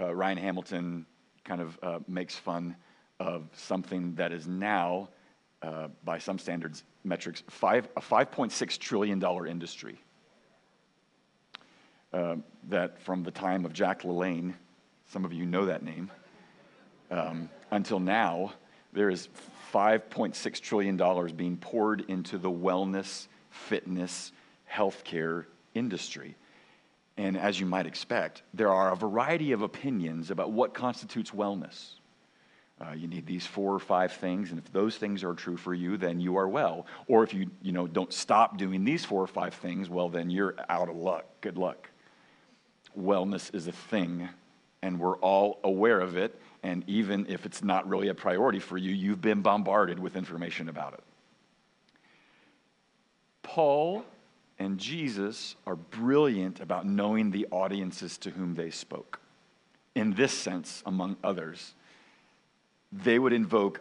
uh, Ryan Hamilton kind of uh, makes fun of something that is now, uh, by some standards, metrics, five, a $5.6 trillion industry. Uh, that from the time of Jack LaLanne, some of you know that name, um, until now, there is $5.6 trillion being poured into the wellness, fitness, healthcare industry. And as you might expect, there are a variety of opinions about what constitutes wellness. Uh, you need these four or five things, and if those things are true for you, then you are well. Or if you, you know, don't stop doing these four or five things, well, then you're out of luck. Good luck. Wellness is a thing, and we're all aware of it. And even if it's not really a priority for you, you've been bombarded with information about it. Paul and Jesus are brilliant about knowing the audiences to whom they spoke. In this sense, among others, they would invoke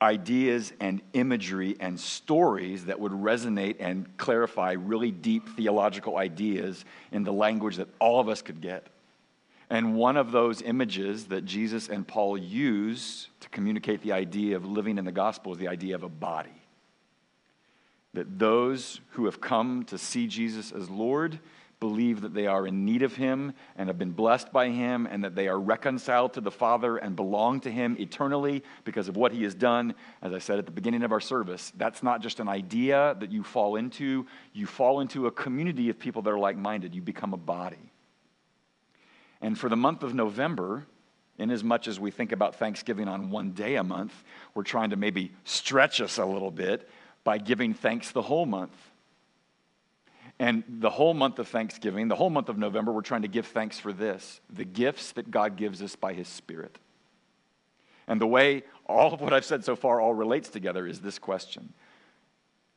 ideas and imagery and stories that would resonate and clarify really deep theological ideas in the language that all of us could get. And one of those images that Jesus and Paul use to communicate the idea of living in the gospel is the idea of a body. That those who have come to see Jesus as Lord believe that they are in need of him and have been blessed by him and that they are reconciled to the Father and belong to him eternally because of what he has done. As I said at the beginning of our service, that's not just an idea that you fall into, you fall into a community of people that are like minded. You become a body. And for the month of November, in as much as we think about Thanksgiving on one day a month, we're trying to maybe stretch us a little bit by giving thanks the whole month. And the whole month of Thanksgiving, the whole month of November, we're trying to give thanks for this the gifts that God gives us by His Spirit. And the way all of what I've said so far all relates together is this question.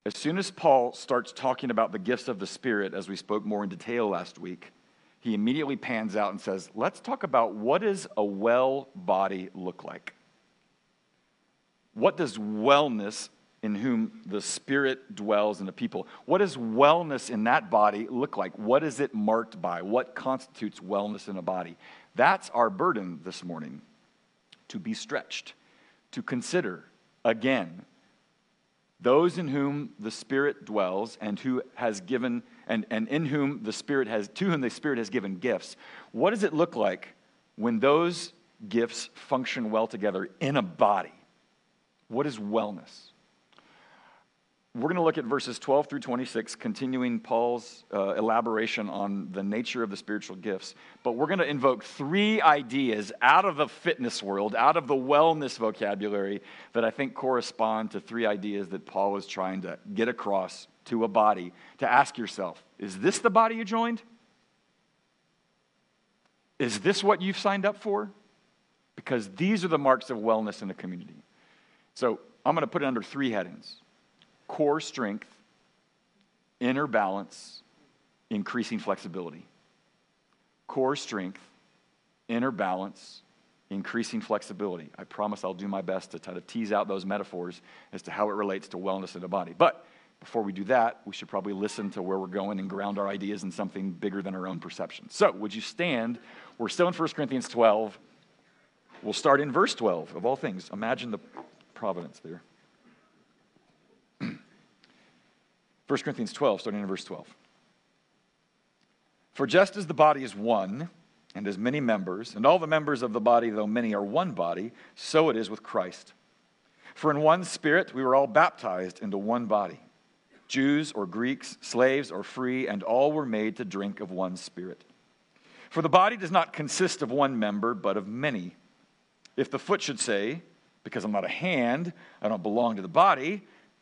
As soon as Paul starts talking about the gifts of the Spirit, as we spoke more in detail last week, he immediately pans out and says, Let's talk about what does a well body look like? What does wellness in whom the Spirit dwells in the people. What does wellness in that body look like? What is it marked by? What constitutes wellness in a body? That's our burden this morning to be stretched, to consider again those in whom the Spirit dwells and who has given, and, and in whom the Spirit has, to whom the Spirit has given gifts. What does it look like when those gifts function well together in a body? What is wellness? We're going to look at verses 12 through 26, continuing Paul's uh, elaboration on the nature of the spiritual gifts. But we're going to invoke three ideas out of the fitness world, out of the wellness vocabulary, that I think correspond to three ideas that Paul was trying to get across to a body to ask yourself is this the body you joined? Is this what you've signed up for? Because these are the marks of wellness in a community. So I'm going to put it under three headings core strength, inner balance, increasing flexibility. Core strength, inner balance, increasing flexibility. I promise I'll do my best to try to tease out those metaphors as to how it relates to wellness in the body. But before we do that, we should probably listen to where we're going and ground our ideas in something bigger than our own perception. So, would you stand? We're still in 1 Corinthians 12. We'll start in verse 12, of all things. Imagine the providence there. 1 Corinthians 12, starting in verse 12. For just as the body is one, and has many members, and all the members of the body, though many, are one body, so it is with Christ. For in one spirit we were all baptized into one body Jews or Greeks, slaves or free, and all were made to drink of one spirit. For the body does not consist of one member, but of many. If the foot should say, Because I'm not a hand, I don't belong to the body,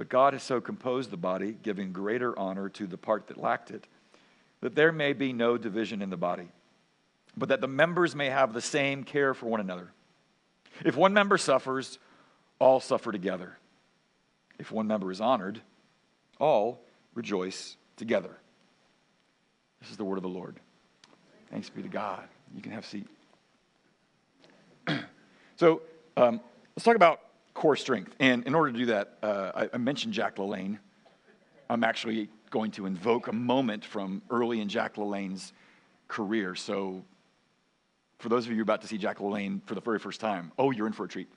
But God has so composed the body, giving greater honor to the part that lacked it, that there may be no division in the body, but that the members may have the same care for one another. If one member suffers, all suffer together. If one member is honored, all rejoice together. This is the word of the Lord. Thanks be to God. You can have a seat. so um, let's talk about core strength. And in order to do that, uh, I, I mentioned Jack LaLanne. I'm actually going to invoke a moment from early in Jack LaLanne's career. So for those of you about to see Jack LaLanne for the very first time, oh, you're in for a treat.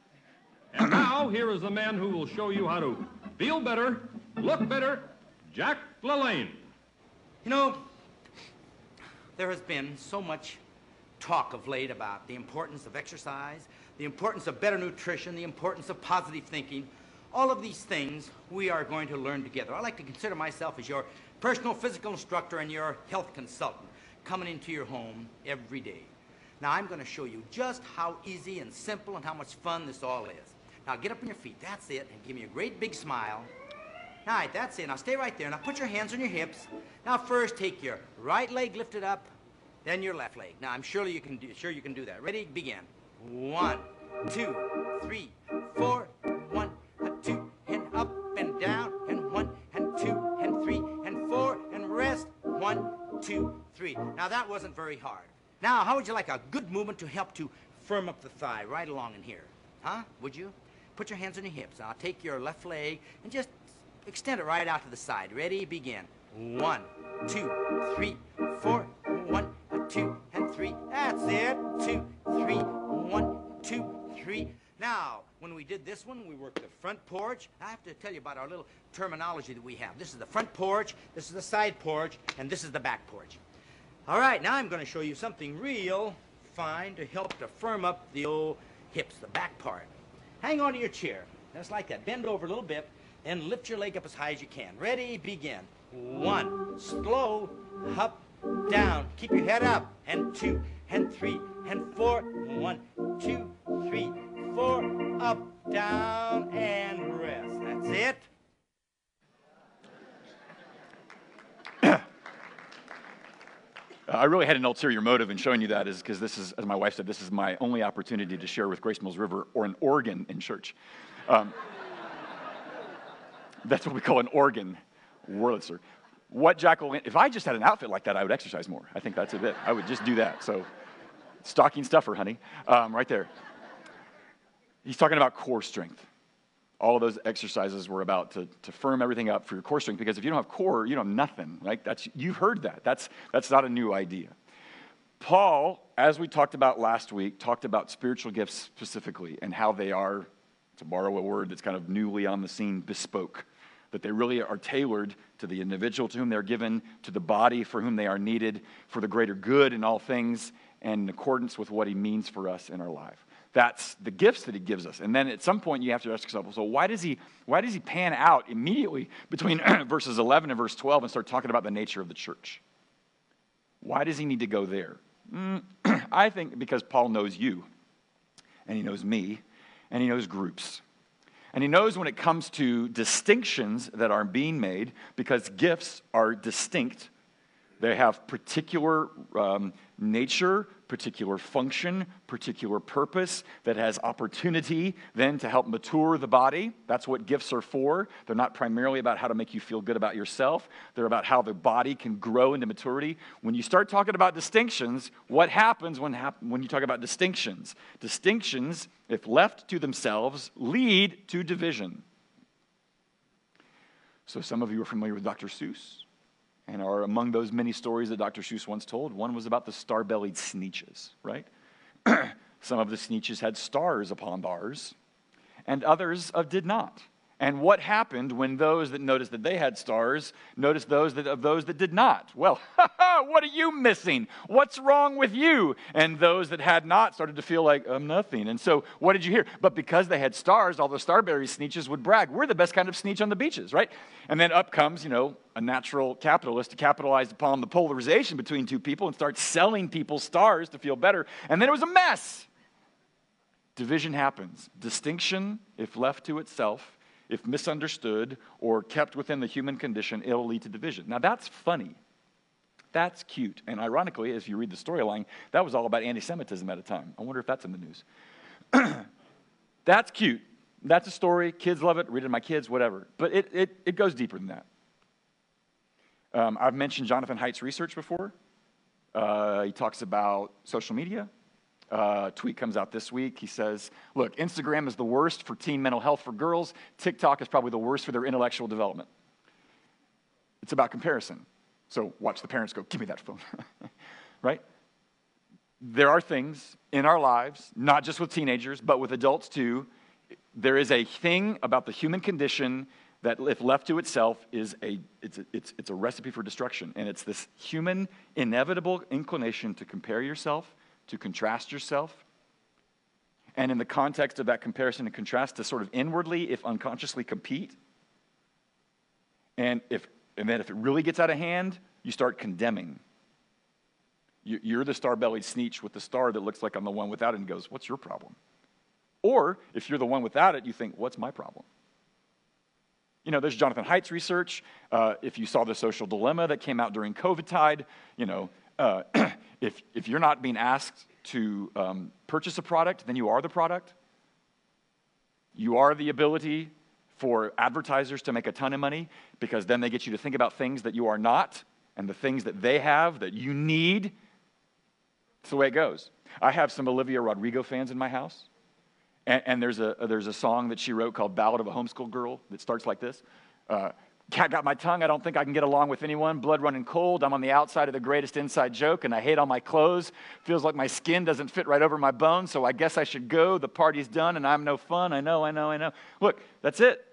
And now, here is the man who will show you how to feel better, look better, Jack LaLanne. You know, there has been so much talk of late about the importance of exercise, the importance of better nutrition, the importance of positive thinking. All of these things we are going to learn together. I like to consider myself as your personal physical instructor and your health consultant coming into your home every day. Now, I'm going to show you just how easy and simple and how much fun this all is. Now, get up on your feet. That's it. And give me a great big smile. All right, that's it. Now, stay right there. Now, put your hands on your hips. Now, first, take your right leg lifted up, then your left leg. Now, I'm sure you can do, sure you can do that. Ready? Begin. One, two, three, four, one, two, and up and down, and one, and two, and three, and four, and rest. One, two, three. Now, that wasn't very hard. Now, how would you like a good movement to help to firm up the thigh right along in here? Huh? Would you? Put your hands on your hips. Now, take your left leg and just extend it right out to the side. Ready? Begin. One, two, three, four, one, two, and three. That's it. Two, three, two, three. Now, when we did this one, we worked the front porch. I have to tell you about our little terminology that we have. This is the front porch, this is the side porch, and this is the back porch. All right, now I'm going to show you something real fine to help to firm up the old hips, the back part. Hang on to your chair, just like that. Bend over a little bit, and lift your leg up as high as you can. Ready? Begin. One, slow, up, down. Keep your head up. And two, and three, and four. One, two, three, four, up, down, and rest. That's it. I really had an ulterior motive in showing you that is because this is, as my wife said, this is my only opportunity to share with Grace Mills River or an organ in church. Um, that's what we call an organ Wurlitzer. What Jack LaLanne, if I just had an outfit like that, I would exercise more. I think that's a bit. I would just do that. So, stocking stuffer, honey, um, right there. He's talking about core strength. All of those exercises were about to, to firm everything up for your core strength because if you don't have core, you don't have nothing, right? That's, you've heard that. That's, that's not a new idea. Paul, as we talked about last week, talked about spiritual gifts specifically and how they are, to borrow a word that's kind of newly on the scene, bespoke that they really are tailored to the individual to whom they're given, to the body for whom they are needed, for the greater good in all things, and in accordance with what He means for us in our life. That's the gifts that He gives us. And then at some point, you have to ask yourself, so why does He, why does he pan out immediately between verses 11 and verse 12 and start talking about the nature of the church? Why does He need to go there? Mm, I think because Paul knows you, and He knows me, and He knows groups. And he knows when it comes to distinctions that are being made, because gifts are distinct, they have particular um, nature, particular function, particular purpose that has opportunity then to help mature the body. That's what gifts are for. They're not primarily about how to make you feel good about yourself, they're about how the body can grow into maturity. When you start talking about distinctions, what happens when, hap- when you talk about distinctions? Distinctions, if left to themselves, lead to division. So, some of you are familiar with Dr. Seuss and are among those many stories that Dr. Seuss once told. One was about the star bellied Sneetches, right? Some of the Sneetches had stars upon bars, and others uh, did not. And what happened when those that noticed that they had stars noticed those that, of those that did not? Well, what are you missing? What's wrong with you? And those that had not started to feel like, I'm nothing. And so, what did you hear? But because they had stars, all the Star-Belly Sneetches would brag, We're the best kind of Sneetch on the beaches, right? And then up comes, you know, a natural capitalist to capitalize upon the polarization between two people and start selling people stars to feel better. And then it was a mess. Division happens. Distinction, if left to itself, if misunderstood or kept within the human condition, it'll lead to division. Now, that's funny. That's cute. And ironically, as you read the storyline, that was all about anti Semitism at a time. I wonder if that's in the news. that's cute. That's a story. Kids love it. Read it to my kids, whatever. But it, it, it goes deeper than that. Um, I've mentioned Jonathan Haidt's research before. Uh, he talks about social media, uh, tweet comes out this week. He says, Look, Instagram is the worst for teen mental health for girls. TikTok is probably the worst for their intellectual development. It's about comparison. So watch the parents go, Give me that phone. right? There are things in our lives, not just with teenagers, but with adults too. There is a thing about the human condition that, if left to itself, is a, it's a, it's, it's a recipe for destruction. And it's this human, inevitable inclination to compare yourself to contrast yourself. And in the context of that comparison and contrast, to sort of inwardly, if unconsciously, compete. And, if, and then if it really gets out of hand, you start condemning. You're the star bellied Sneetch with the star that looks like I'm the one without it and goes, What's your problem? Or if you're the one without it, you think, What's my problem? You know, there's Jonathan Haidt's research. Uh, if you saw the social dilemma that came out during COVID tide, you know, uh, if, if you're not being asked to um, purchase a product, then you are the product. You are the ability for advertisers to make a ton of money because then they get you to think about things that you are not and the things that they have that you need. It's the way it goes. I have some Olivia Rodrigo fans in my house. And, and there's, a, there's a song that she wrote called Ballad of a Homeschool Girl that starts like this. Uh, Cat got my tongue. I don't think I can get along with anyone. Blood running cold. I'm on the outside of the greatest inside joke, and I hate all my clothes. Feels like my skin doesn't fit right over my bones, so I guess I should go. The party's done, and I'm no fun. I know, I know, I know. Look, that's it.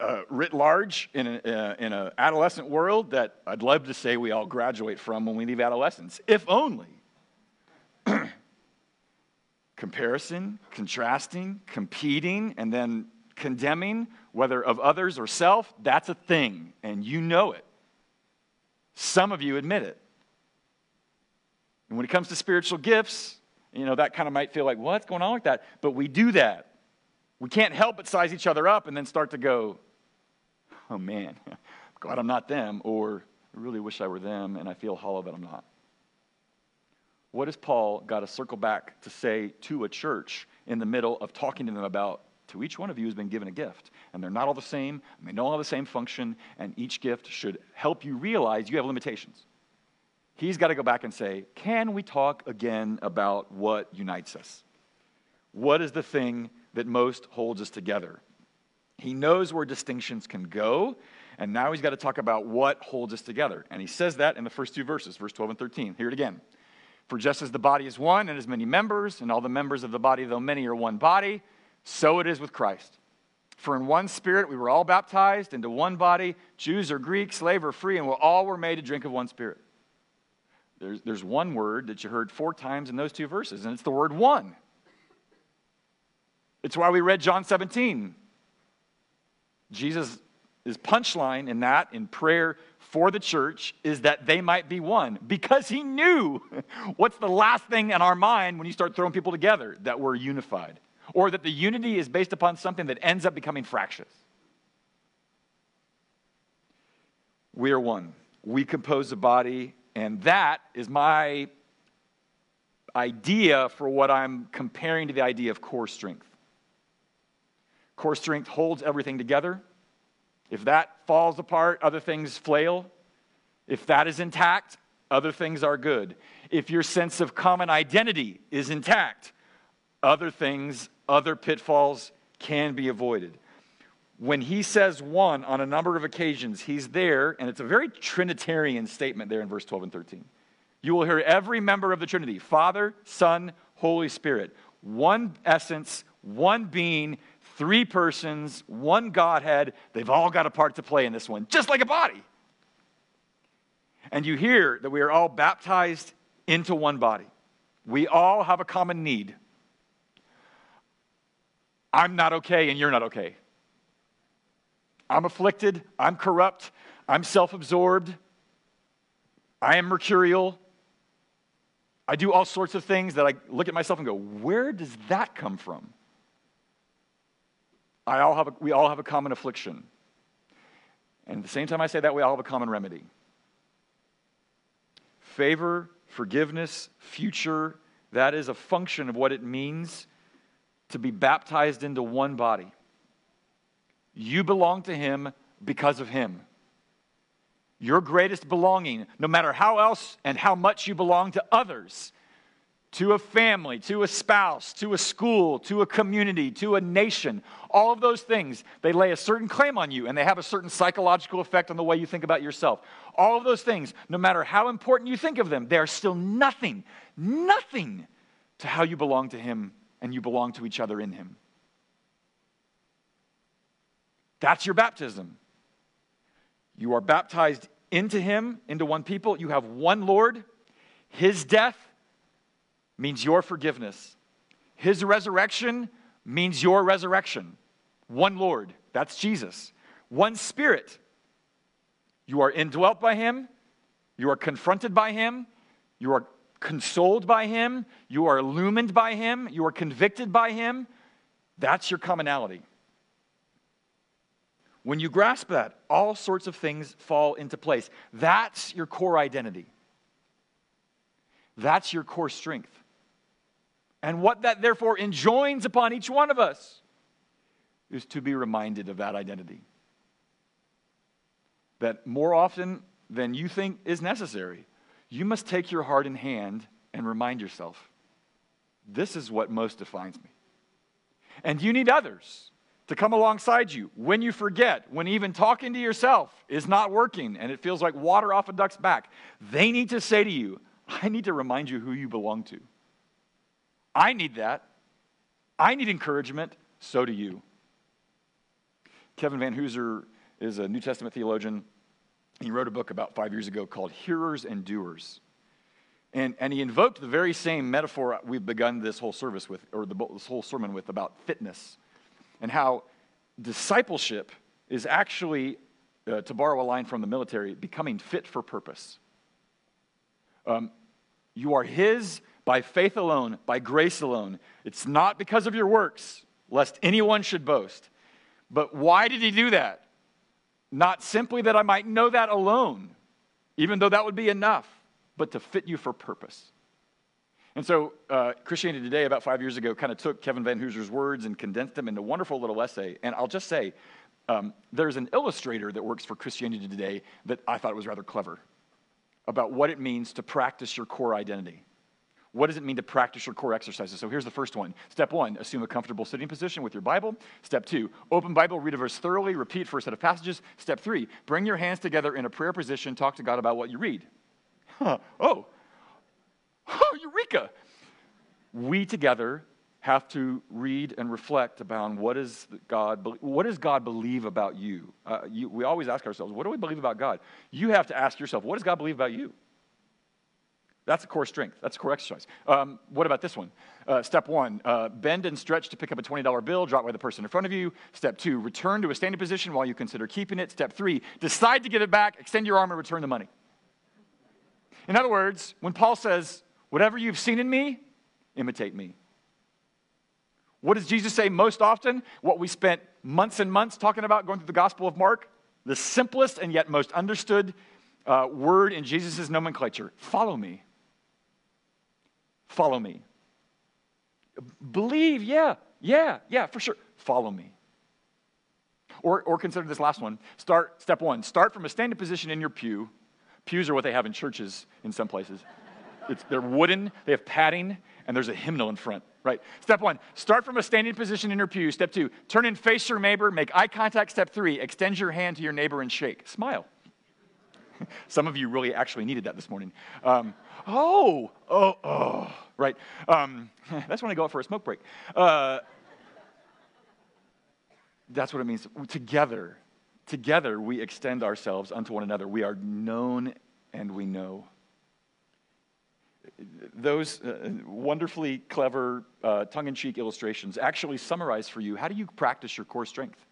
Uh, writ large in an uh, in a adolescent world that I'd love to say we all graduate from when we leave adolescence, if only. Comparison, contrasting, competing, and then condemning, whether of others or self, that's a thing, and you know it. Some of you admit it. And when it comes to spiritual gifts, you know, that kind of might feel like, what's going on with that? But we do that. We can't help but size each other up and then start to go, oh man, glad I'm not them, or I really wish I were them and I feel hollow that I'm not. What has Paul got to circle back to say to a church in the middle of talking to them about to each one of you has been given a gift. And they're not all the same, and they don't all have the same function, and each gift should help you realize you have limitations. He's got to go back and say, Can we talk again about what unites us? What is the thing that most holds us together? He knows where distinctions can go, and now he's got to talk about what holds us together. And he says that in the first two verses, verse 12 and 13. Hear it again. For just as the body is one and has many members, and all the members of the body, though many, are one body, so it is with Christ. For in one spirit we were all baptized into one body, Jews or Greeks, slave or free, and we all were made to drink of one spirit. There's, there's one word that you heard four times in those two verses, and it's the word one. It's why we read John 17. Jesus' punchline in that, in prayer for the church, is that they might be one, because he knew what's the last thing in our mind when you start throwing people together that we're unified or that the unity is based upon something that ends up becoming fractious. We are one. We compose a body, and that is my idea for what I'm comparing to the idea of core strength. Core strength holds everything together. If that falls apart, other things flail. If that is intact, other things are good. If your sense of common identity is intact, other things other pitfalls can be avoided. When he says one on a number of occasions, he's there, and it's a very Trinitarian statement there in verse 12 and 13. You will hear every member of the Trinity Father, Son, Holy Spirit. One essence, one being, Three persons, one Godhead, they've all got a part to play in this one, just like a body. And you hear that we are all baptized into one body. We all have a common need. I'm not okay and you're not okay. I'm afflicted, I'm corrupt, I'm self absorbed, I am mercurial. I do all sorts of things that I look at myself and go, where does that come from? I all have a, we all have a common affliction. And at the same time I say that, we all have a common remedy. Favor, forgiveness, future, that is a function of what it means to be baptized into one body. You belong to Him because of Him. Your greatest belonging, no matter how else and how much you belong to others, to a family, to a spouse, to a school, to a community, to a nation, all of those things, they lay a certain claim on you and they have a certain psychological effect on the way you think about yourself. All of those things, no matter how important you think of them, they are still nothing, nothing to how you belong to Him and you belong to each other in Him. That's your baptism. You are baptized into Him, into one people. You have one Lord. His death means your forgiveness. His resurrection means your resurrection. One Lord, that's Jesus. One Spirit. You are indwelt by Him. You are confronted by Him. You are consoled by Him. You are illumined by Him. You are convicted by Him. That's your commonality. When you grasp that, all sorts of things fall into place. That's your core identity. That's your core strength. And what that therefore enjoins upon each one of us is to be reminded of that identity. That more often than you think is necessary, you must take your heart in hand and remind yourself this is what most defines me. And you need others to come alongside you when you forget, when even talking to yourself is not working and it feels like water off a duck's back. They need to say to you, I need to remind you who you belong to. I need that. I need encouragement. So do you. Kevin Vanhoozer is a New Testament theologian. He wrote a book about five years ago called Hearers and Doers. And, and he invoked the very same metaphor we've begun this whole service with, or the, this whole sermon with, about fitness and how discipleship is actually, uh, to borrow a line from the military, becoming fit for purpose. Um, you are His by faith alone, by grace alone. It's not because of your works, lest anyone should boast. But why did He do that? Not simply that I might know that alone, even though that would be enough, but to fit you for purpose. And so, uh, Christianity Today, about five years ago, kind of took Kevin Vanhoozer's words and condensed them into a wonderful little essay. And I'll just say, um, there's an illustrator that works for Christianity Today that I thought was rather clever about what it means to practice your core identity. What does it mean to practice your core exercises? So here's the first one. Step one, assume a comfortable sitting position with your Bible. Step two, open Bible, read a verse thoroughly, repeat for a set of passages. Step three, bring your hands together in a prayer position, talk to God about what you read. Huh. Oh, Oh, eureka! We together have to read and reflect about what is God, what does God believe about you? Uh, you? We always ask ourselves, what do we believe about God? You have to ask yourself, what does God believe about you? That's a core strength. That's a core exercise. Um, what about this one? Uh, step one, uh, bend and stretch to pick up a $20 bill, drop by the person in front of you. Step two, return to a standing position while you consider keeping it. Step three, decide to give it back, extend your arm, and return the money. In other words, when Paul says, Whatever you've seen in me, imitate me. What does Jesus say most often? What we spent months and months talking about going through the Gospel of Mark? The simplest and yet most understood uh, word in Jesus' nomenclature follow me. Follow me. Believe, yeah, yeah, yeah, for sure. Follow me. Or, or consider this last one. Start, step one, start from a standing position in your pew. Pews are what they have in churches in some places. It's, they're wooden, they have padding, and there's a hymnal in front, right? Step one, start from a standing position in your pew. Step two, turn and face your neighbor, make eye contact. Step three, extend your hand to your neighbor and shake. Smile. Some of you really actually needed that this morning. Um, oh, oh, oh, right. Um, that's when I go out for a smoke break. Uh, That's what it means. Together, together we extend ourselves unto one another. We are known and we know. Those uh, wonderfully clever uh, tongue in cheek illustrations actually summarize for you how do you practice your core strength?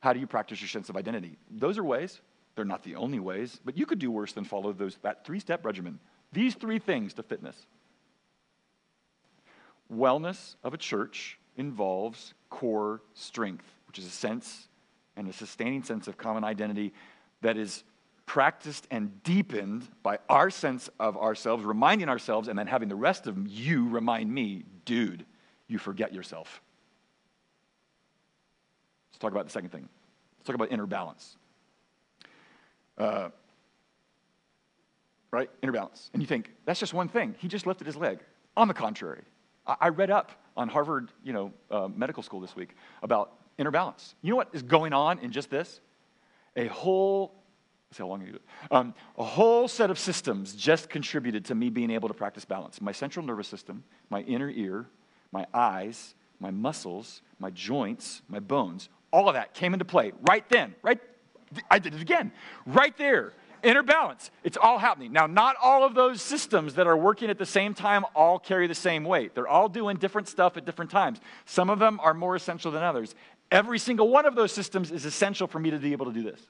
How do you practice your sense of identity? Those are ways. They're not the only ways, but you could do worse than follow those, that three step regimen. These three things to fitness. Wellness of a church involves core strength, which is a sense and a sustaining sense of common identity that is practiced and deepened by our sense of ourselves, reminding ourselves, and then having the rest of you remind me, dude, you forget yourself. Let's talk about the second thing. Let's talk about inner balance. Uh, right? Inner balance. And you think, that's just one thing. He just lifted his leg. On the contrary, I, I read up on Harvard you know, uh, Medical School this week about inner balance. You know what is going on in just this? A whole, see how long you do it. Um, a whole set of systems just contributed to me being able to practice balance. My central nervous system, my inner ear, my eyes, my muscles, my joints, my bones, all of that came into play right then, right? I did it again, right there. Inner balance. It's all happening. Now, not all of those systems that are working at the same time all carry the same weight. They're all doing different stuff at different times. Some of them are more essential than others. Every single one of those systems is essential for me to be able to do this.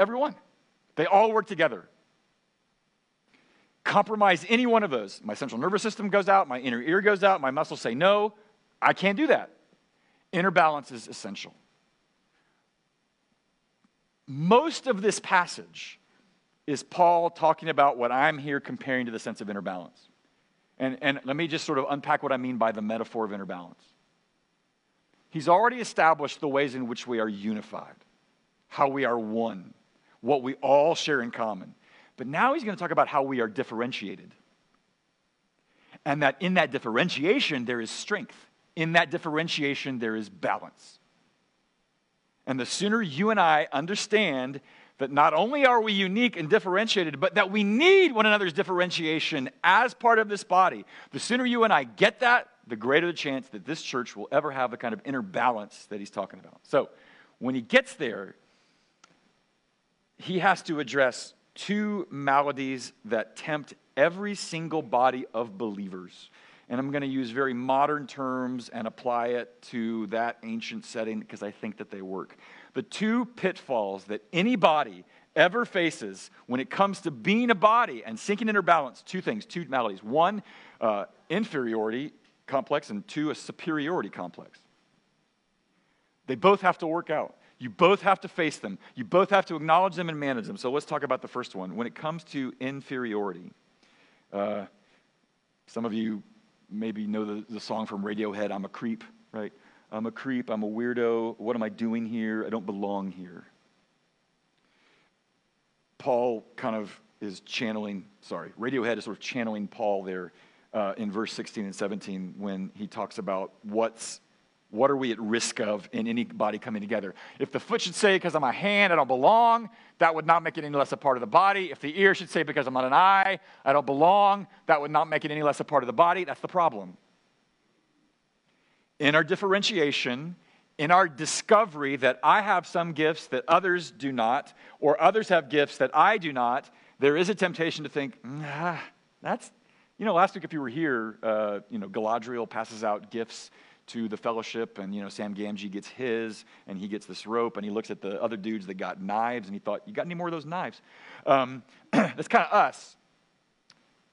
Every one. They all work together. Compromise any one of those. My central nervous system goes out, my inner ear goes out, my muscles say, no, I can't do that. Inner balance is essential. Most of this passage is Paul talking about what I'm here comparing to the sense of inner balance. And, and let me just sort of unpack what I mean by the metaphor of inner balance. He's already established the ways in which we are unified, how we are one, what we all share in common. But now he's going to talk about how we are differentiated. And that in that differentiation, there is strength. In that differentiation, there is balance. And the sooner you and I understand that not only are we unique and differentiated, but that we need one another's differentiation as part of this body, the sooner you and I get that, the greater the chance that this church will ever have the kind of inner balance that he's talking about. So when he gets there, he has to address two maladies that tempt every single body of believers. And I'm going to use very modern terms and apply it to that ancient setting because I think that they work. The two pitfalls that any body ever faces when it comes to being a body and sinking in her balance two things, two maladies. One, uh, inferiority complex, and two, a superiority complex. They both have to work out. You both have to face them. You both have to acknowledge them and manage them. So let's talk about the first one. When it comes to inferiority, uh, some of you maybe know the, the song from Radiohead, I'm a creep, right? I'm a creep, I'm a weirdo. What am I doing here? I don't belong here. Paul kind of is channeling, sorry, Radiohead is sort of channeling Paul there uh, in verse 16 and 17 when he talks about what's what are we at risk of in any body coming together? If the foot should say, because I'm a hand, I don't belong, that would not make it any less a part of the body. If the ear should say, because I'm not an eye, I don't belong, that would not make it any less a part of the body. That's the problem. In our differentiation, in our discovery that I have some gifts that others do not, or others have gifts that I do not, there is a temptation to think, ah, that's, you know, last week if you were here, uh, you know, Galadriel passes out gifts to the fellowship, and you know Sam Gamgee gets his, and he gets this rope, and he looks at the other dudes that got knives, and he thought, "You got any more of those knives?" Um, that's kind of us.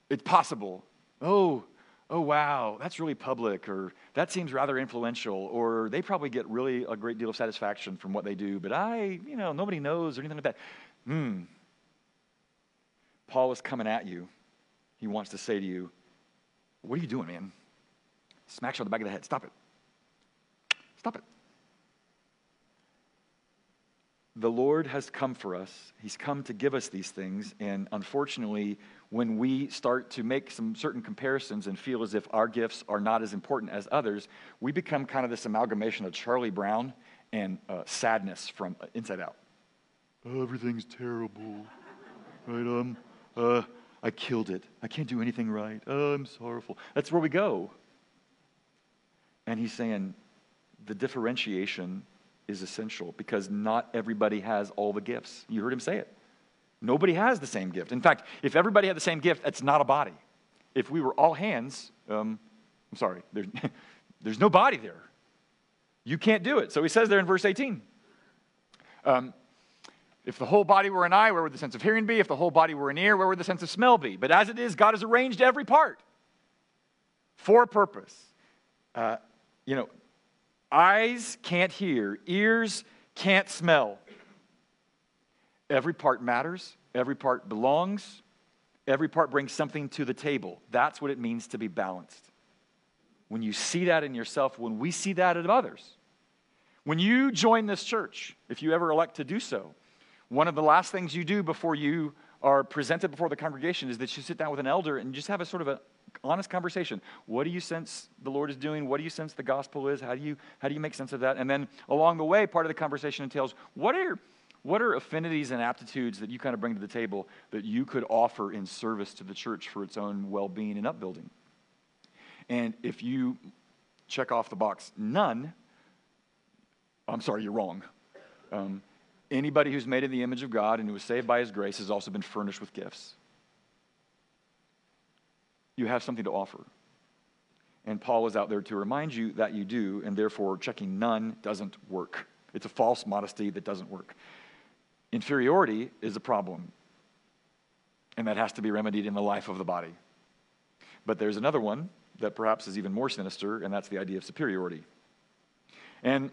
It's possible. Oh, oh wow, that's really public, or that seems rather influential, or they probably get really a great deal of satisfaction from what they do, but I, you know, nobody knows or anything like that. Hmm. Paul is coming at you. He wants to say to you, "What are you doing, man?" Smacks you on the back of the head. Stop it. Stop it. The Lord has come for us. He's come to give us these things. And unfortunately, when we start to make some certain comparisons and feel as if our gifts are not as important as others, we become kind of this amalgamation of Charlie Brown and uh, sadness from uh, inside out. Everything's terrible. Right? Um, uh, I killed it. I can't do anything right. Oh, I'm sorrowful. That's where we go. And he's saying, the differentiation is essential because not everybody has all the gifts. You heard him say it. Nobody has the same gift. In fact, if everybody had the same gift, that's not a body. If we were all hands, um, I'm sorry, there's, there's no body there. You can't do it. So he says there in verse 18 um, if the whole body were an eye, where would the sense of hearing be? If the whole body were an ear, where would the sense of smell be? But as it is, God has arranged every part for a purpose. Uh, you know, eyes can't hear, ears can't smell. Every part matters, every part belongs, every part brings something to the table. That's what it means to be balanced. When you see that in yourself, when we see that in others, when you join this church, if you ever elect to do so, one of the last things you do before you are presented before the congregation is that you sit down with an elder and just have a sort of an honest conversation. What do you sense the Lord is doing? What do you sense the gospel is? How do you, how do you make sense of that? And then along the way, part of the conversation entails what are, what are affinities and aptitudes that you kind of bring to the table that you could offer in service to the church for its own well being and upbuilding? And if you check off the box none, I'm sorry, you're wrong. Um, anybody who's made in the image of God and who was saved by his grace has also been furnished with gifts. You have something to offer. And Paul is out there to remind you that you do, and therefore checking none doesn't work. It's a false modesty that doesn't work. Inferiority is a problem, and that has to be remedied in the life of the body. But there's another one that perhaps is even more sinister, and that's the idea of superiority. And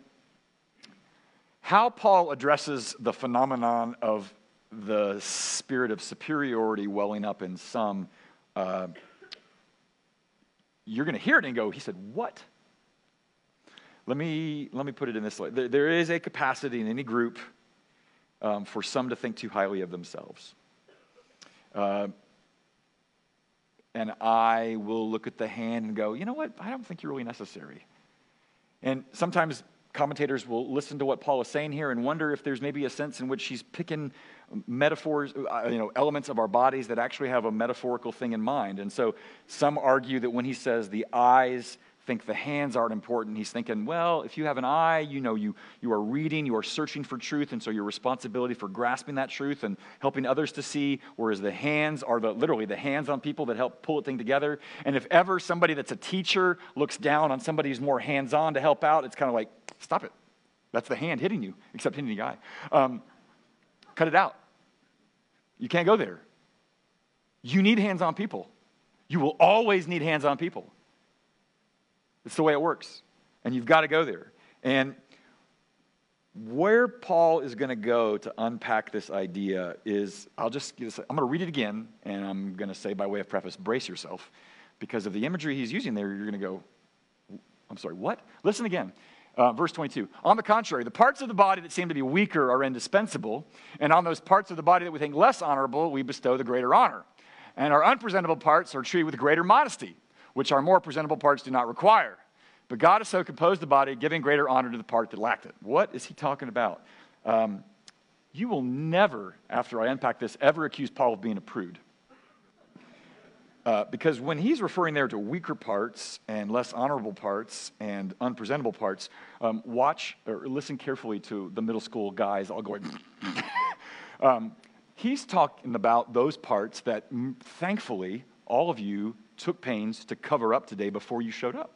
how Paul addresses the phenomenon of the spirit of superiority welling up in some, uh, you're going to hear it and go, he said, What? Let me, let me put it in this way there, there is a capacity in any group um, for some to think too highly of themselves. Uh, and I will look at the hand and go, you know what? I don't think you're really necessary. And sometimes commentators will listen to what Paul is saying here and wonder if there's maybe a sense in which he's picking metaphors, uh, you know, elements of our bodies that actually have a metaphorical thing in mind. And so some argue that when he says the eyes think the hands aren't important. He's thinking, well, if you have an eye, you know, you, you are reading, you are searching for truth, and so your responsibility for grasping that truth and helping others to see, whereas the hands are the, literally the hands on people that help pull a thing together. And if ever somebody that's a teacher looks down on somebody who's more hands on to help out, it's kind of like, stop it. That's the hand hitting you, except hitting the eye. Um, cut it out. You can't go there. You need hands on people. You will always need hands on people. It's the way it works. And you've got to go there. And where Paul is going to go to unpack this idea is I'll just I'm going to read it again and I'm going to say by way of preface brace yourself. Because of the imagery he's using there you're going to go I'm sorry what? Listen again. Uh, verse 22 on the contrary the parts of the body that seem to be weaker are indispensable and on those parts of the body that we think less honorable we bestow the greater honor. And our unpresentable parts are treated with greater modesty which our more presentable parts do not require. But God has so composed the body, giving greater honor to the part that lacked it. What is he talking about? Um, you will never, after I unpack this, ever accuse Paul of being a prude. Uh, because when he's referring there to weaker parts and less honorable parts and unpresentable parts, um, watch or listen carefully to the middle school guys all going. um, he's talking about those parts that, thankfully, all of you took pains to cover up today before you showed up,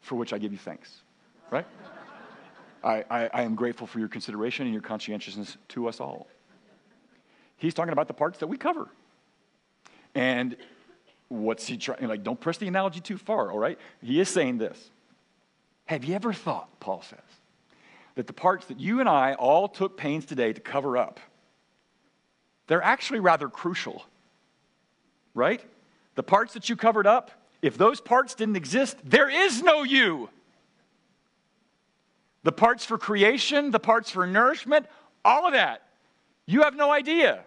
for which I give you thanks, right? I, I, I, am grateful for your consideration and your conscientiousness to us all. He's talking about the parts that we cover. And what's he trying? Like, don't press the analogy too far, all right? He is saying this. Have you ever thought, Paul says, that the parts that you and I all took pains today to cover up, they're actually rather crucial, right? The parts that you covered up, if those parts didn't exist, there is no you. The parts for creation, the parts for nourishment, all of that. You have no idea.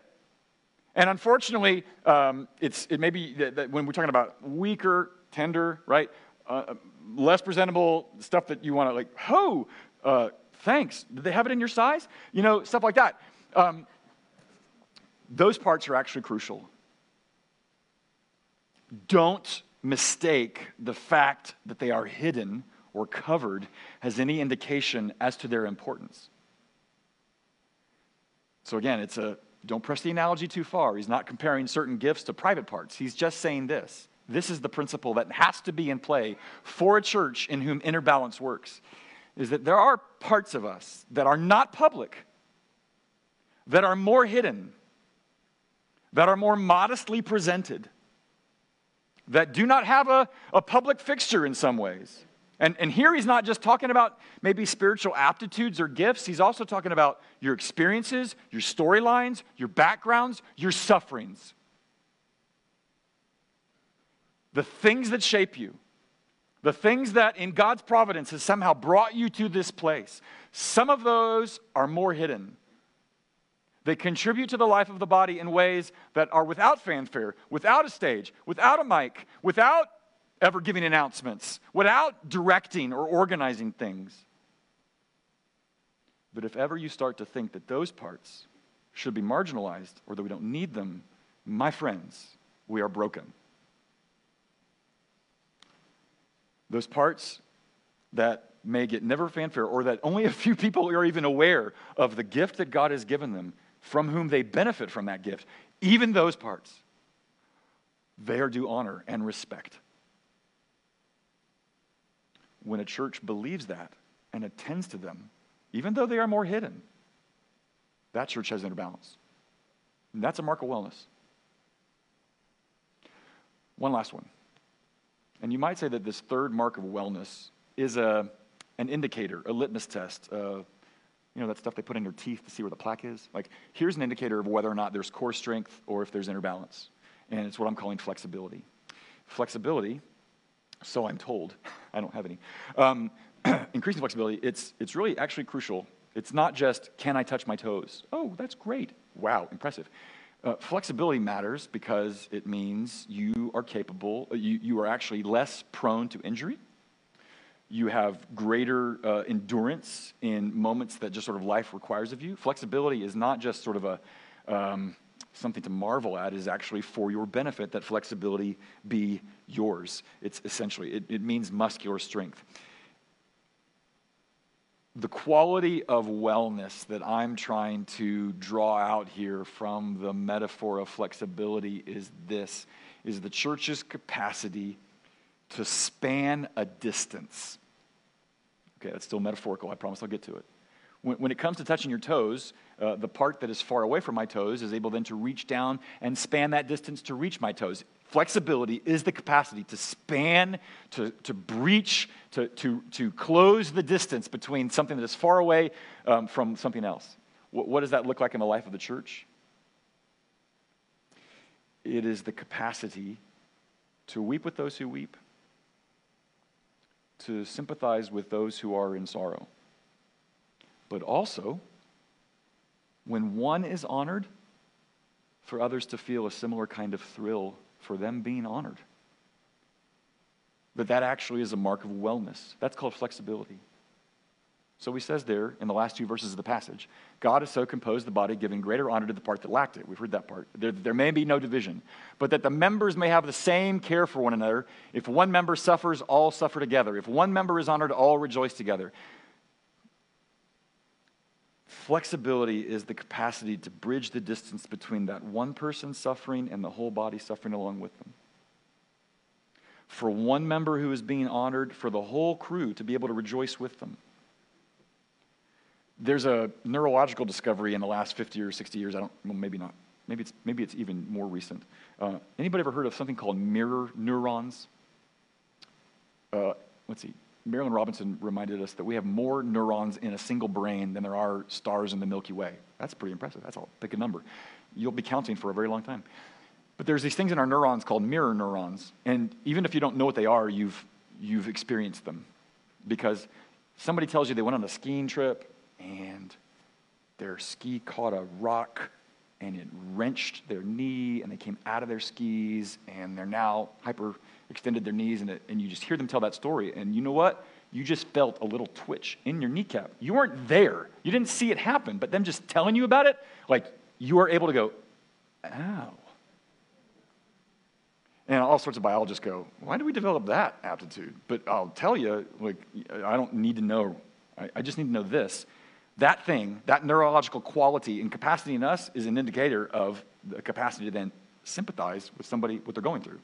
And unfortunately, um, it's, it may be that, that when we're talking about weaker, tender, right? Uh, less presentable stuff that you want to like, oh, uh, thanks. Did they have it in your size? You know, stuff like that. Um, those parts are actually crucial. Don't mistake the fact that they are hidden or covered as any indication as to their importance. So again, it's a don't press the analogy too far. He's not comparing certain gifts to private parts. He's just saying this. This is the principle that has to be in play for a church in whom inner balance works. Is that there are parts of us that are not public, that are more hidden, that are more modestly presented, that do not have a, a public fixture in some ways. And, and here he's not just talking about maybe spiritual aptitudes or gifts, he's also talking about your experiences, your storylines, your backgrounds, your sufferings. The things that shape you, the things that in God's providence has somehow brought you to this place. Some of those are more hidden. They contribute to the life of the body in ways that are without fanfare, without a stage, without a mic, without ever giving announcements, without directing or organizing things. But if ever you start to think that those parts should be marginalized or that we don't need them, my friends, we are broken. Those parts that may get never fanfare or that only a few people are even aware of the gift that God has given them from whom they benefit from that gift, even those parts, they are due honor and respect when a church believes that and attends to them, even though they are more hidden, that church has inner balance. And that's a mark of wellness. One last one. And you might say that this third mark of wellness is a, an indicator, a litmus test. Uh, you know, that stuff they put in your teeth to see where the plaque is? Like, here's an indicator of whether or not there's core strength or if there's inner balance. And it's what I'm calling flexibility. Flexibility so I'm told. I don't have any. Um, increasing flexibility, it's, it's really actually crucial. It's not just, can I touch my toes? Oh, that's great. Wow, impressive. Uh, flexibility matters because it means you are capable, you, you are actually less prone to injury. You have greater uh, endurance in moments that just sort of life requires of you. Flexibility is not just sort of a, um, something to marvel at is actually for your benefit that flexibility be yours. It's essentially, it, it means muscular strength. The quality of wellness that I'm trying to draw out here from the metaphor of flexibility is this is the church's capacity to span a distance. Okay, that's still metaphorical. I promise I'll get to it. When, when it comes to touching your toes, uh, the part that is far away from my toes is able then to reach down and span that distance to reach my toes. Flexibility is the capacity to span, to, to breach, to, to, to close the distance between something that is far away um, from something else. What, what does that look like in the life of the church? It is the capacity to weep with those who weep, to sympathize with those who are in sorrow, but also when one is honored, for others to feel a similar kind of thrill for them being honored. But that actually is a mark of wellness. That's called flexibility. So he says there in the last two verses of the passage God has so composed the body, giving greater honor to the part that lacked it. We've heard that part. There, there may be no division, but that the members may have the same care for one another. If one member suffers, all suffer together. If one member is honored, all rejoice together. Flexibility is the capacity to bridge the distance between that one person suffering and the whole body suffering along with them. For one member who is being honored, for the whole crew to be able to rejoice with them. There's a neurological discovery in the last 50 or 60 years. I don't, well, maybe not. Maybe it's, maybe it's even more recent. Uh, anybody ever heard of something called mirror neurons? Uh, let's see. Marilynne Robinson reminded us that we have more neurons in a single brain than there are stars in the Milky Way. That's pretty impressive. That's all. Pick a number. You'll be counting for a very long time. But there's these things in our neurons called mirror neurons. And even if you don't know what they are, you've, you've experienced them. Because somebody tells you they went on a skiing trip and their ski caught a rock and it wrenched their knee and they came out of their skis and they're now hyper extended their knees, and, it, and you just hear them tell that story. And you know what? You just felt a little twitch in your kneecap. You weren't there. You didn't see it happen, but them just telling you about it, like you are able to go, ow. And all sorts of biologists go, why do we develop that aptitude? But I'll tell you, like, I don't need to know. I just need to know this. That thing, that neurological quality and capacity in us is an indicator of the capacity to then sympathize with somebody, what they're going through,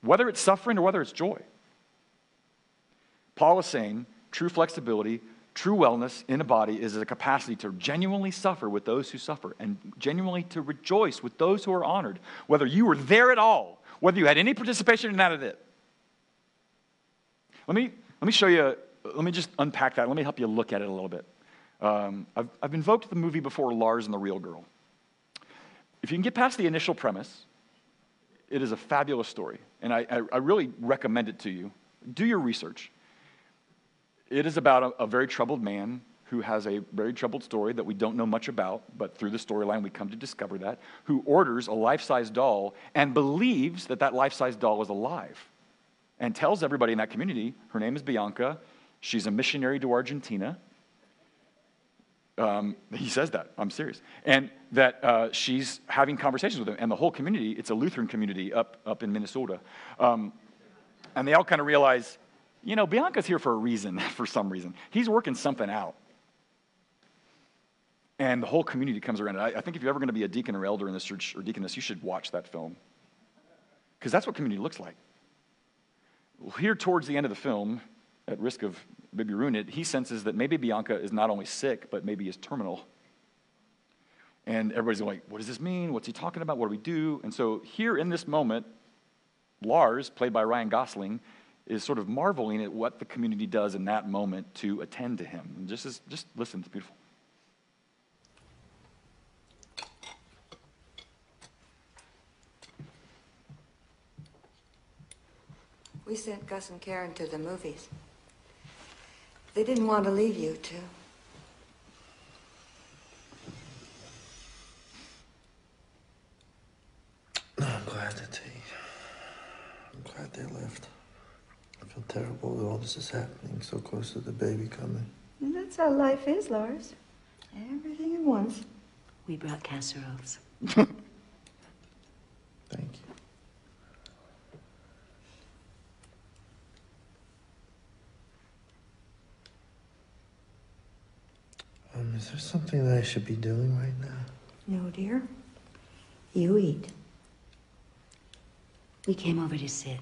whether it's suffering or whether it's joy. Paul is saying true flexibility, true wellness in a body is a capacity to genuinely suffer with those who suffer and genuinely to rejoice with those who are honored, whether you were there at all, whether you had any participation in that of it. Let me, let me show you, let me just unpack that. Let me help you look at it a little bit. Um, I've, I've invoked the movie before, Lars and the Real Girl. If you can get past the initial premise, it is a fabulous story, and I, I, I really recommend it to you. Do your research. It is about a, a very troubled man who has a very troubled story that we don't know much about, but through the storyline we come to discover that, who orders a life size doll and believes that that life size doll is alive and tells everybody in that community her name is Bianca, she's a missionary to Argentina. Um, he says that, I'm serious. And that uh, she's having conversations with him. And the whole community, it's a Lutheran community up, up in Minnesota. Um, and they all kind of realize you know, Bianca's here for a reason, for some reason. He's working something out. And the whole community comes around. I, I think if you're ever going to be a deacon or elder in this church or deaconess, you should watch that film. Because that's what community looks like. Well, here, towards the end of the film, at risk of maybe ruining it, he senses that maybe Bianca is not only sick, but maybe is terminal. And everybody's like, what does this mean? What's he talking about? What do we do? And so, here in this moment, Lars, played by Ryan Gosling, is sort of marveling at what the community does in that moment to attend to him. And just, as, just listen, it's beautiful. We sent Gus and Karen to the movies. They didn't want to leave you two. I'm glad that they. I'm glad they left I feel terrible that all this is happening so close to the baby coming. And that's how life is, Lars. Everything at once. We brought casseroles. Thank you. Um, is there something that I should be doing right now? No, dear. You eat. We came over to sit.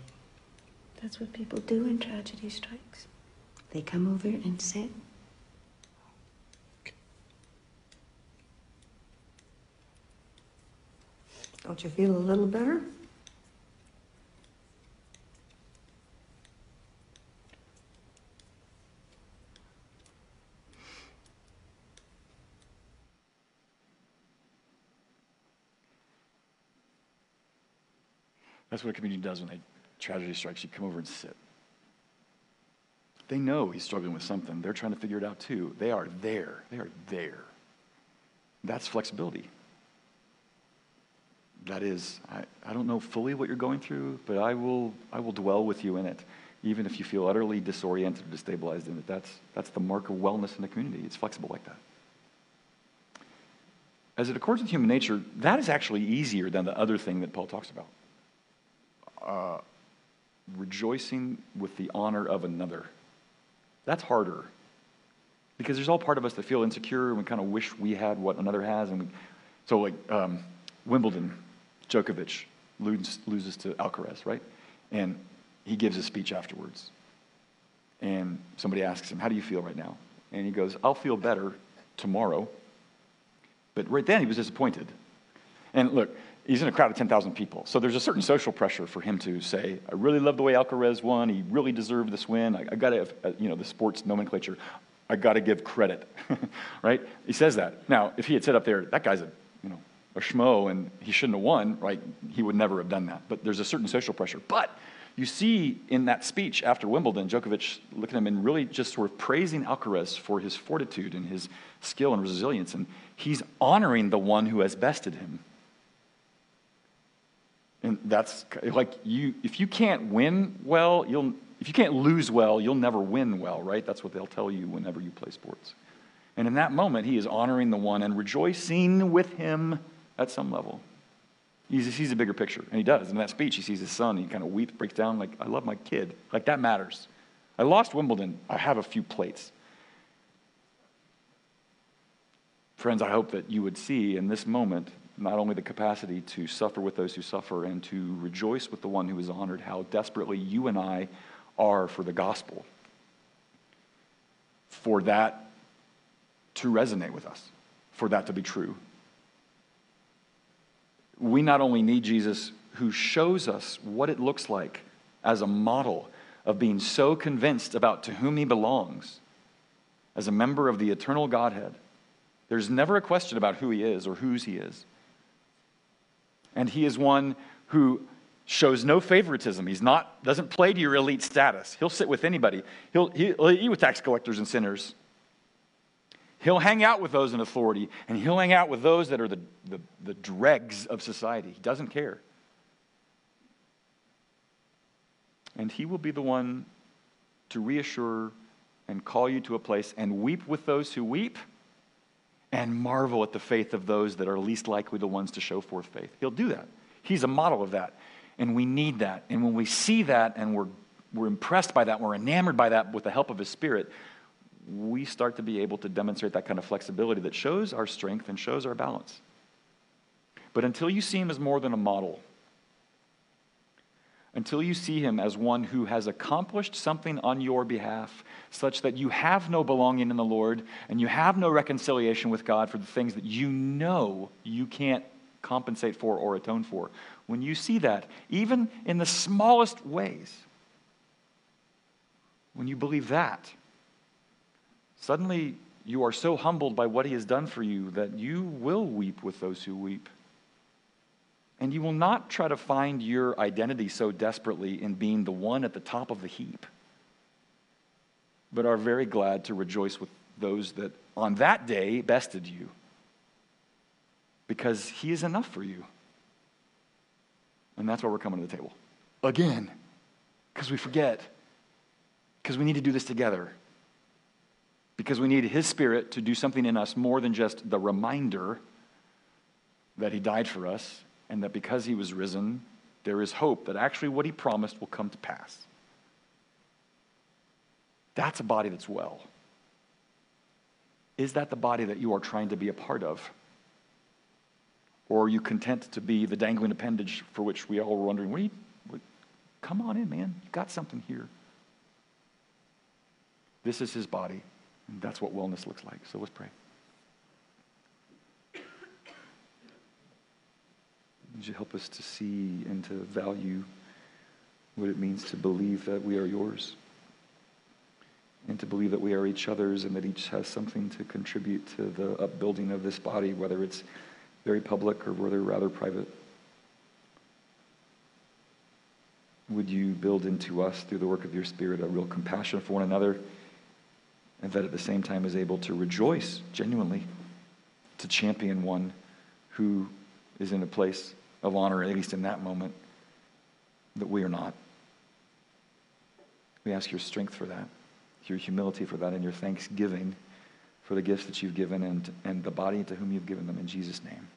That's what people do when tragedy strikes. They come over and sit. Don't you feel a little better? That's what a community does when they tragedy strikes, you come over and sit. They know he's struggling with something. They're trying to figure it out too. They are there. They are there. That's flexibility. That is, I, I don't know fully what you're going through, but I will, I will dwell with you in it, even if you feel utterly disoriented or destabilized in it. That's, that's the mark of wellness in the community. It's flexible like that. As it accords with human nature, that is actually easier than the other thing that Paul talks about. Uh, rejoicing with the honor of another. That's harder. Because there's all part of us that feel insecure and we kind of wish we had what another has. And we, so, like um, Wimbledon, Djokovic loses, loses to Alcaraz, right? And he gives a speech afterwards. And somebody asks him, How do you feel right now? And he goes, I'll feel better tomorrow. But right then he was disappointed. And look, he's in a crowd of 10,000 people. So there's a certain social pressure for him to say, I really love the way Alcaraz won. He really deserved this win. I, I got to, uh, you know, the sports nomenclature, I got to give credit, right? He says that. Now, if he had said up there, that guy's a, you know, a schmo and he shouldn't have won, right? He would never have done that. But there's a certain social pressure. But you see in that speech after Wimbledon, Djokovic looking at him and really just sort of praising Alcaraz for his fortitude and his skill and resilience. And he's honoring the one who has bested him. And that's like you, if you can't win well, you'll, if you can't lose well, you'll never win well, right? That's what they'll tell you whenever you play sports. And in that moment, he is honoring the one and rejoicing with him at some level. He sees a bigger picture, and he does. In that speech, he sees his son, he kind of weeps, breaks down, like, I love my kid. Like, that matters. I lost Wimbledon. I have a few plates. Friends, I hope that you would see in this moment not only the capacity to suffer with those who suffer and to rejoice with the one who is honored, how desperately you and I are for the gospel, for that to resonate with us, for that to be true. We not only need Jesus who shows us what it looks like as a model of being so convinced about to whom he belongs as a member of the eternal Godhead. There's never a question about who he is or whose he is. And he is one who shows no favoritism. He's not, doesn't play to your elite status. He'll sit with anybody. He'll, he'll eat with tax collectors and sinners. He'll hang out with those in authority, and he'll hang out with those that are the, the, the dregs of society. He doesn't care. And he will be the one to reassure and call you to a place and weep with those who weep and marvel at the faith of those that are least likely the ones to show forth faith. He'll do that. He's a model of that. And we need that. And when we see that and we're, we're impressed by that, we're enamored by that with the help of His Spirit, we start to be able to demonstrate that kind of flexibility that shows our strength and shows our balance. But until you see Him as more than a model, until you see him as one who has accomplished something on your behalf, such that you have no belonging in the Lord and you have no reconciliation with God for the things that you know you can't compensate for or atone for. When you see that, even in the smallest ways, when you believe that, suddenly you are so humbled by what he has done for you that you will weep with those who weep. And you will not try to find your identity so desperately in being the one at the top of the heap, but are very glad to rejoice with those that on that day bested you because he is enough for you. And that's why we're coming to the table. Again, because we forget, because we need to do this together, because we need his spirit to do something in us more than just the reminder that he died for us and that because he was risen, there is hope that actually what he promised will come to pass. That's a body that's well. Is that the body that you are trying to be a part of? Or are you content to be the dangling appendage for which we all were wondering, what, you, come on in, man. You got something here. This is his body, and that's what wellness looks like. So let's pray. Would you help us to see and to value what it means to believe that we are yours? And to believe that we are each other's and that each has something to contribute to the upbuilding of this body, whether it's very public or whether rather private. Would you build into us, through the work of your Spirit, a real compassion for one another, and that at the same time is able to rejoice genuinely, to champion one who is in a place of honor, at least in that moment, that we are not. We ask your strength for that, your humility for that, and your thanksgiving for the gifts that you've given and, and the body to whom you've given them in Jesus' name.